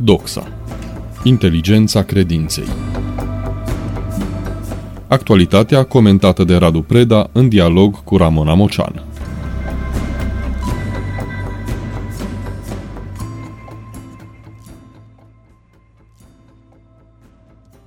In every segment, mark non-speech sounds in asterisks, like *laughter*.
Doxa. Inteligența credinței. Actualitatea comentată de Radu Preda în dialog cu Ramona Mocean.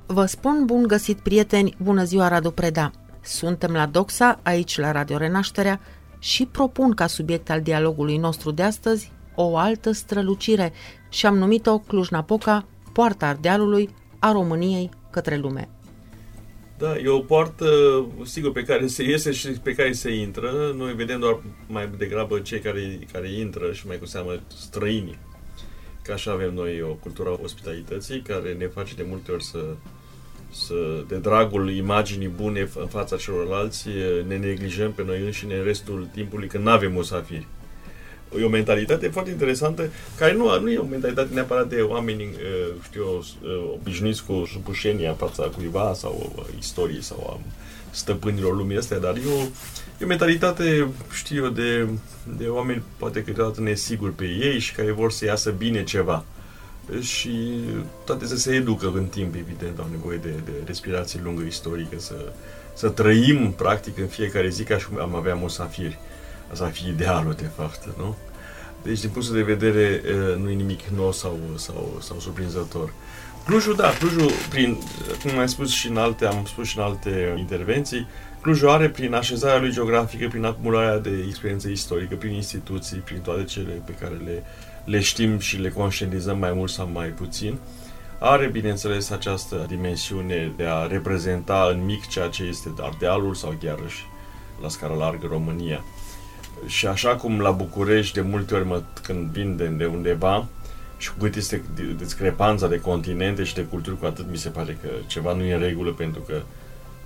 Vă spun bun găsit, prieteni, bună ziua, Radu Preda. Suntem la Doxa, aici la Radio Renașterea, și propun ca subiect al dialogului nostru de astăzi o altă strălucire și am numit-o Cluj-Napoca, poarta Ardealului a României către lume. Da, e o poartă, sigur, pe care se iese și pe care se intră. Noi vedem doar mai degrabă cei care, care intră și mai cu seamă străinii. Că așa avem noi o cultură ospitalității care ne face de multe ori să să, de dragul imaginii bune în fața celorlalți, ne neglijăm pe noi înșine în restul timpului când nu avem musafiri. E o mentalitate foarte interesantă, care nu, nu e o mentalitate neapărat de oameni, știu eu, obișnuiți cu supușenia în fața cuiva sau istoriei sau a stăpânilor lumii astea, dar e o, e o mentalitate, știu eu, de, de oameni poate câteodată nesiguri pe ei și care vor să iasă bine ceva și toate să se educă în timp, evident, au nevoie de, de respirație lungă istorică, să, să trăim, practic, în fiecare zi ca și am avea musafiri. Asta ar fi idealul, de fapt, nu? Deci, din punctul de vedere, nu e nimic nou sau, sau, sau surprinzător. Clujul, da, Clujul, prin, cum am spus și în alte, am spus și în alte intervenții, Clujul are, prin așezarea lui geografică, prin acumularea de experiență istorică, prin instituții, prin toate cele pe care le le știm și le conștientizăm mai mult sau mai puțin, are, bineînțeles, această dimensiune de a reprezenta în mic ceea ce este Ardealul sau chiar și la scară largă România. Și așa cum la București, de multe ori mă, când vin de, de undeva, și cu cât este discrepanța de continente și de culturi, cu atât mi se pare că ceva nu e în regulă, pentru că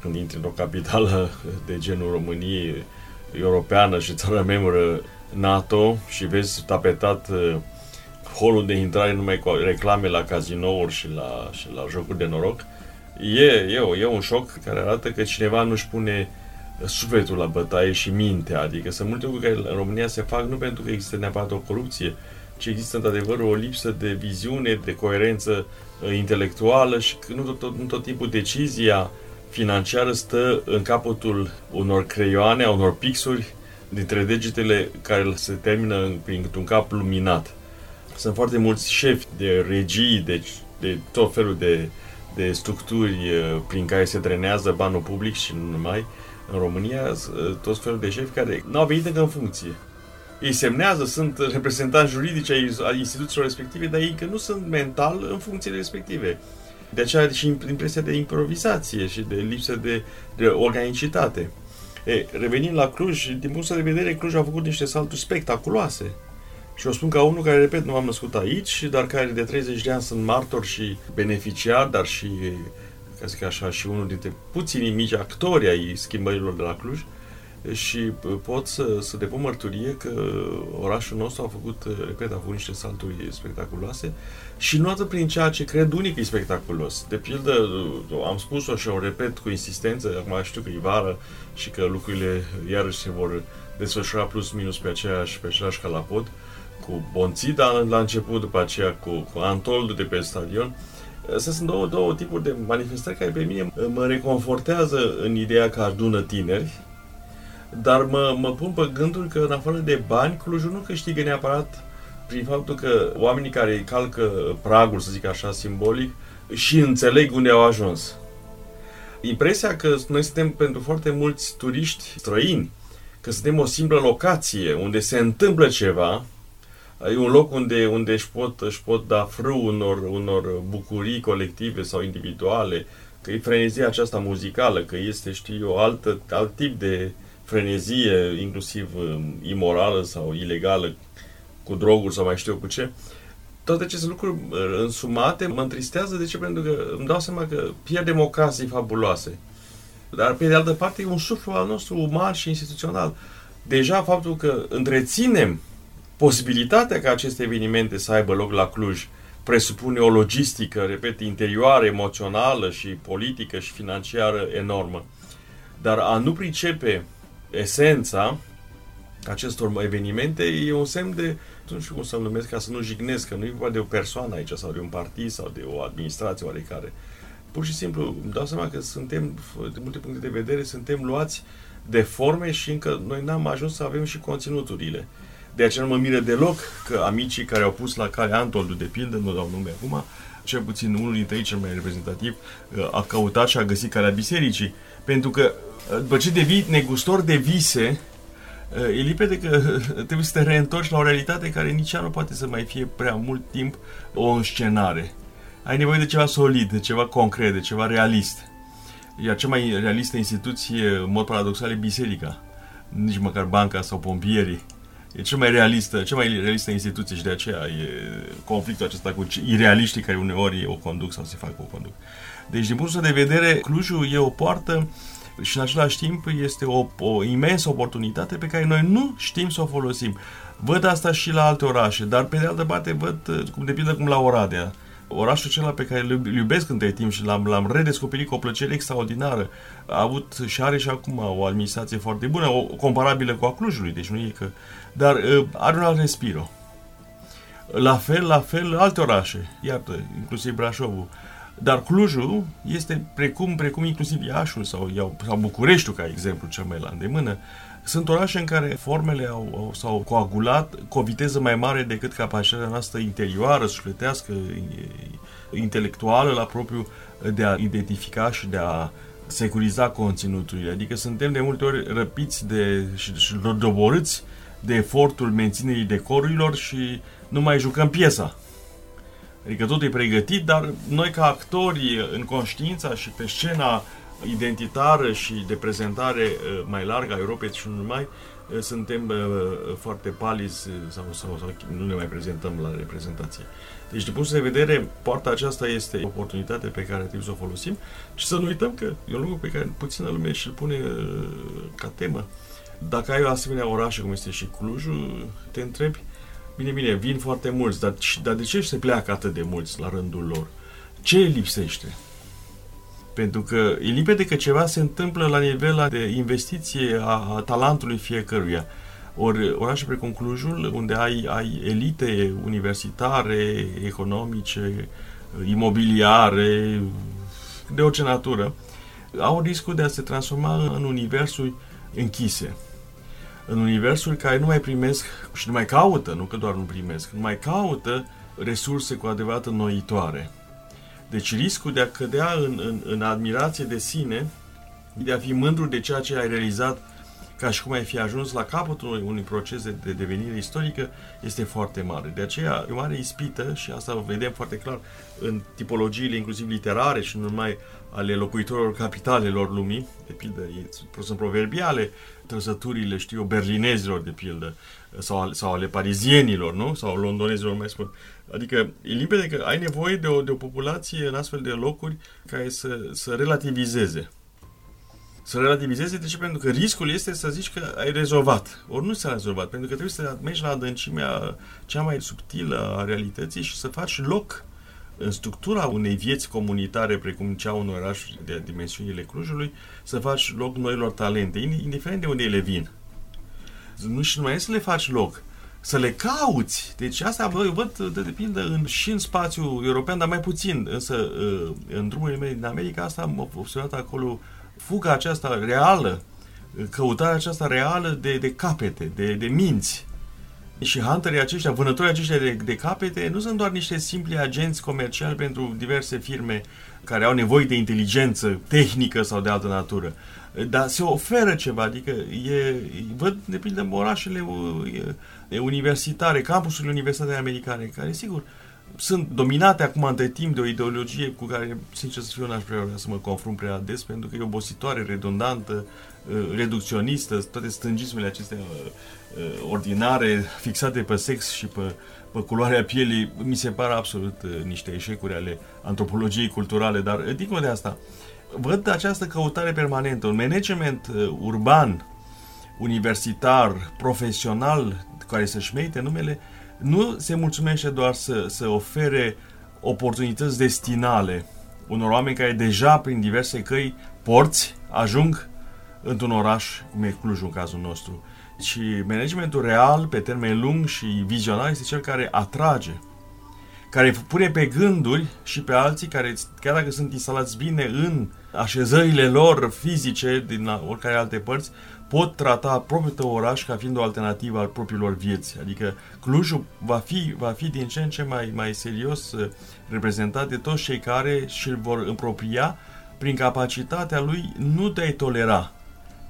când intri într-o capitală *laughs* de genul României, europeană și țara membră NATO și vezi tapetat uh, holul de intrare numai cu reclame la cazinouri și la, și la jocuri de noroc, e, e, e un șoc care arată că cineva nu-și pune sufletul la bătaie și mintea. Adică sunt multe lucruri care în România se fac nu pentru că există neapărat o corupție, ci există într-adevăr o lipsă de viziune, de coerență uh, intelectuală și că nu tot, nu tot timpul decizia financiară stă în capătul unor creioane, a unor pixuri dintre degetele care se termină prin un cap luminat. Sunt foarte mulți șefi de regii, deci de tot felul de, de structuri uh, prin care se drenează banul public și nu numai în România, uh, tot felul de șefi care nu au venit încă în funcție. Ei semnează, sunt reprezentanți juridici ai instituțiilor respective, dar ei încă nu sunt mental în funcțiile respective. De aceea și impresia de improvizație și de lipsă de, de organicitate. E, revenind la Cluj, din punctul de vedere, Cluj a făcut niște salturi spectaculoase. Și o spun ca unul care, repet, nu am născut aici, dar care de 30 de ani sunt martor și beneficiar, dar și, ca să zic așa, și unul dintre puținii mici actori ai schimbărilor de la Cluj. Și pot să, să depun mărturie că orașul nostru a făcut, repet, a făcut niște salturi spectaculoase și nu atât prin ceea ce cred unii că e spectaculos. De pildă, am spus-o și o repet cu insistență, acum știu că e vară și că lucrurile iarăși se vor desfășura plus minus pe aceeași, pe același calapod, cu Bonțida la început, după aceea cu, cu Antoldu de pe stadion. Astea sunt două, două tipuri de manifestări care pe mine mă reconfortează în ideea că adună tineri, dar mă, mă pun pe gândul că în afară de bani, Clujul nu câștigă neapărat prin faptul că oamenii care calcă pragul, să zic așa, simbolic, și înțeleg unde au ajuns. Impresia că noi suntem pentru foarte mulți turiști străini, că suntem o simplă locație unde se întâmplă ceva, e un loc unde, unde își, pot, își pot da frâu unor, unor bucurii colective sau individuale, că e frenezia aceasta muzicală, că este, știu eu, altă, alt tip de frenezie, inclusiv um, imorală sau ilegală, cu droguri sau mai știu eu cu ce. Toate aceste lucruri uh, însumate mă întristează. De ce? Pentru că îmi dau seama că pierdem ocazii fabuloase. Dar, pe de altă parte, e un suflu al nostru uman și instituțional. Deja faptul că întreținem posibilitatea ca aceste evenimente să aibă loc la Cluj presupune o logistică, repet, interioară, emoțională și politică și financiară enormă. Dar a nu pricepe esența acestor evenimente e un semn de, nu știu cum să-l numesc, ca să nu jignesc, că nu e vorba de o persoană aici sau de un partid sau de o administrație oarecare. Pur și simplu îmi dau seama că suntem, de multe puncte de vedere, suntem luați de forme și încă noi n-am ajuns să avem și conținuturile. De aceea nu mă miră deloc că amicii care au pus la cale Antoldu, de pildă, nu dau nume acum, cel puțin unul dintre ei, cel mai reprezentativ, a căutat și a găsit calea bisericii. Pentru că după ce devii negustor de vise, e limpede că *laughs* trebuie să te reîntorci la o realitate care nici ea nu poate să mai fie prea mult timp o înscenare. Ai nevoie de ceva solid, de ceva concret, de ceva realist. Iar cea mai realistă instituție, în mod paradoxal, e biserica. Nici măcar banca sau pompierii. E cea mai realistă, cea mai realistă instituție și de aceea e conflictul acesta cu irealiștii care uneori o conduc sau se fac o conduc. Deci, din punctul de vedere, Clujul e o poartă și în același timp este o, o imensă oportunitate pe care noi nu știm să o folosim. Văd asta și la alte orașe, dar pe de altă parte văd, cum de pildă cum la Oradea, orașul acela pe care îl iubesc între timp și l-am, l-am redescoperit cu o plăcere extraordinară. A avut și are și acum o administrație foarte bună, o, comparabilă cu a Clujului, deci nu e că... Dar uh, are un alt respiro. La fel, la fel, alte orașe, iată, inclusiv Brașovul. Dar Clujul este precum, precum inclusiv Iașul sau, sau Bucureștiul, ca exemplu cel mai la îndemână, sunt orașe în care formele au, au, s-au coagulat cu o viteză mai mare decât capacitatea noastră interioară, sufletească, intelectuală la propriu de a identifica și de a securiza conținuturile. Adică suntem de multe ori răpiți de, și, și doborâți de efortul menținerii decorurilor și nu mai jucăm piesa. Adică totul e pregătit, dar noi ca actori în conștiința și pe scena identitară și de prezentare uh, mai largă a Europei și nu numai, uh, suntem uh, foarte palizi sau, sau, sau nu ne mai prezentăm la reprezentație. Deci, din punct de vedere, poarta aceasta este o oportunitate pe care trebuie să o folosim și să nu uităm că e un lucru pe care puțină lume și-l pune ca temă. Dacă ai o asemenea orașă cum este și Clujul, te întrebi, bine, bine, vin foarte mulți, dar, dar de ce se pleacă atât de mulți la rândul lor? Ce lipsește? Pentru că e limpede că ceva se întâmplă la nivel de investiție a, a talentului fiecăruia. Ori orașe precum Clujul, unde ai, ai elite universitare, economice, imobiliare, de orice natură, au riscul de a se transforma în universuri închise. În universuri care nu mai primesc și nu mai caută, nu că doar nu primesc, nu mai caută resurse cu adevărat înnoitoare. Deci riscul de a cădea în, în, în admirație de sine, de a fi mândru de ceea ce ai realizat ca și cum ai fi ajuns la capătul unui, unui proces de, de devenire istorică, este foarte mare. De aceea e o mare ispită și asta o vedem foarte clar în tipologiile inclusiv literare și nu numai ale locuitorilor capitalelor lumii, de pildă, sunt proverbiale, trăsăturile, știu eu, berlinezilor, de pildă, sau, sau ale parizienilor, nu? Sau londonezilor, mai spun. Adică e limpede că ai nevoie de o, de o populație în astfel de locuri care să, să relativizeze. Să relativizeze de ce? Pentru că riscul este să zici că ai rezolvat. Ori nu s-a rezolvat, pentru că trebuie să mergi la adâncimea cea mai subtilă a realității și să faci loc în structura unei vieți comunitare precum cea unui oraș de dimensiunile Clujului, să faci loc noilor talente, indiferent de unde ele vin. Nu și numai să le faci loc, să le cauți. Deci asta vă văd de, de pildă în, și în spațiul european, dar mai puțin. Însă uh, în drumurile mele din America asta am observat acolo fuga aceasta reală, căutarea aceasta reală de, de capete, de, de minți. Și hunterii aceștia, vânătorii aceștia de, de capete, nu sunt doar niște simpli agenți comerciali pentru diverse firme care au nevoie de inteligență tehnică sau de altă natură. Dar se oferă ceva, adică e, văd, de pildă, orașele universitare, campusurile universitare americane, care, sigur, sunt dominate acum între timp de o ideologie cu care, sincer să fiu, n-aș vrea să mă confrunt prea des, pentru că e obositoare, redundantă, uh, reducționistă, toate stângismele acestea uh, uh, ordinare, fixate pe sex și pe, pe culoarea pielii, mi se par absolut niște eșecuri ale antropologiei culturale, dar dincolo de asta, văd această căutare permanentă, un management urban, universitar, profesional, care să-și merite numele, nu se mulțumește doar să, să ofere oportunități destinale unor oameni care deja prin diverse căi porți ajung într-un oraș, cum e Cluj în cazul nostru, și managementul real, pe termen lung și vizionar, este cel care atrage, care pune pe gânduri și pe alții care, chiar dacă sunt instalați bine în așezările lor fizice din oricare alte părți, pot trata propriul tău oraș ca fiind o alternativă al propriilor vieți. Adică Clujul va fi, va fi din ce în ce mai, mai serios uh, reprezentat de toți cei care și-l vor împropria prin capacitatea lui nu de a-i tolera,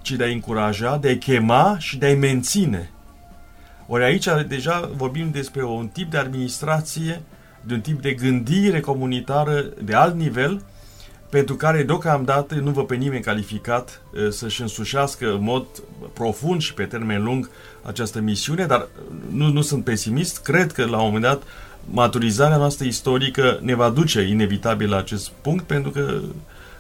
ci de a-i încuraja, de a-i chema și de a-i menține. Ori aici deja vorbim despre un tip de administrație, de un tip de gândire comunitară de alt nivel, pentru care deocamdată nu vă pe nimeni calificat uh, să-și însușească în mod profund și pe termen lung această misiune, dar nu, nu sunt pesimist, cred că la un moment dat maturizarea noastră istorică ne va duce inevitabil la acest punct, pentru că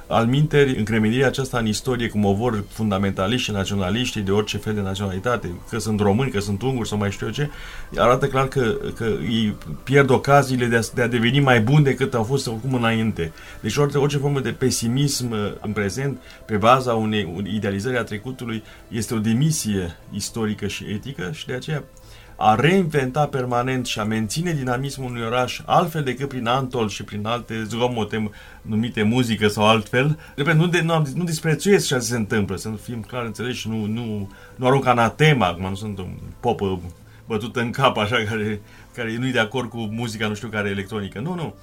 al minteri, încremenirea aceasta în istorie, cum o vor fundamentaliști și naționaliști de orice fel de naționalitate, că sunt români, că sunt unguri sau mai știu eu ce, arată clar că, că îi pierd ocaziile de a, de a deveni mai buni decât au fost oricum înainte. Deci orice, orice formă de pesimism uh, în prezent, pe baza unei idealizări a trecutului, este o demisie istorică și etică și de aceea a reinventa permanent și a menține dinamismul unui oraș altfel decât prin Antol și prin alte zgomote numite muzică sau altfel. Repet, nu, de, nu, nu disprețuiesc ce se întâmplă, să fim clar înțeleși și nu, nu, nu arunc anatema, acum nu sunt un popă bătută în cap așa care, care nu e de acord cu muzica nu știu care electronică. Nu, nu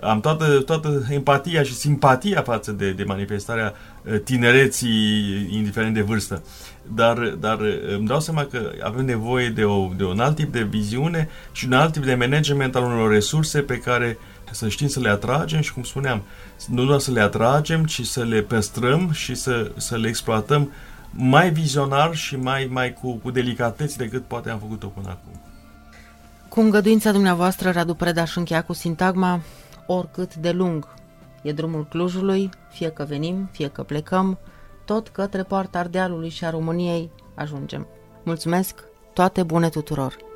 am toată, toată empatia și simpatia față de, de manifestarea uh, tinereții, indiferent de vârstă. Dar, dar uh, îmi dau seama că avem nevoie de, o, de un alt tip de viziune și un alt tip de management al unor resurse pe care să știm să le atragem și, cum spuneam, nu doar să le atragem, ci să le păstrăm și să, să le exploatăm mai vizionar și mai, mai cu, cu delicatețe decât poate am făcut-o până acum. Cu îngăduința dumneavoastră, Radu Preda și încheia cu sintagma oricât de lung e drumul Clujului, fie că venim, fie că plecăm, tot către poarta Ardealului și a României ajungem. Mulțumesc, toate bune tuturor!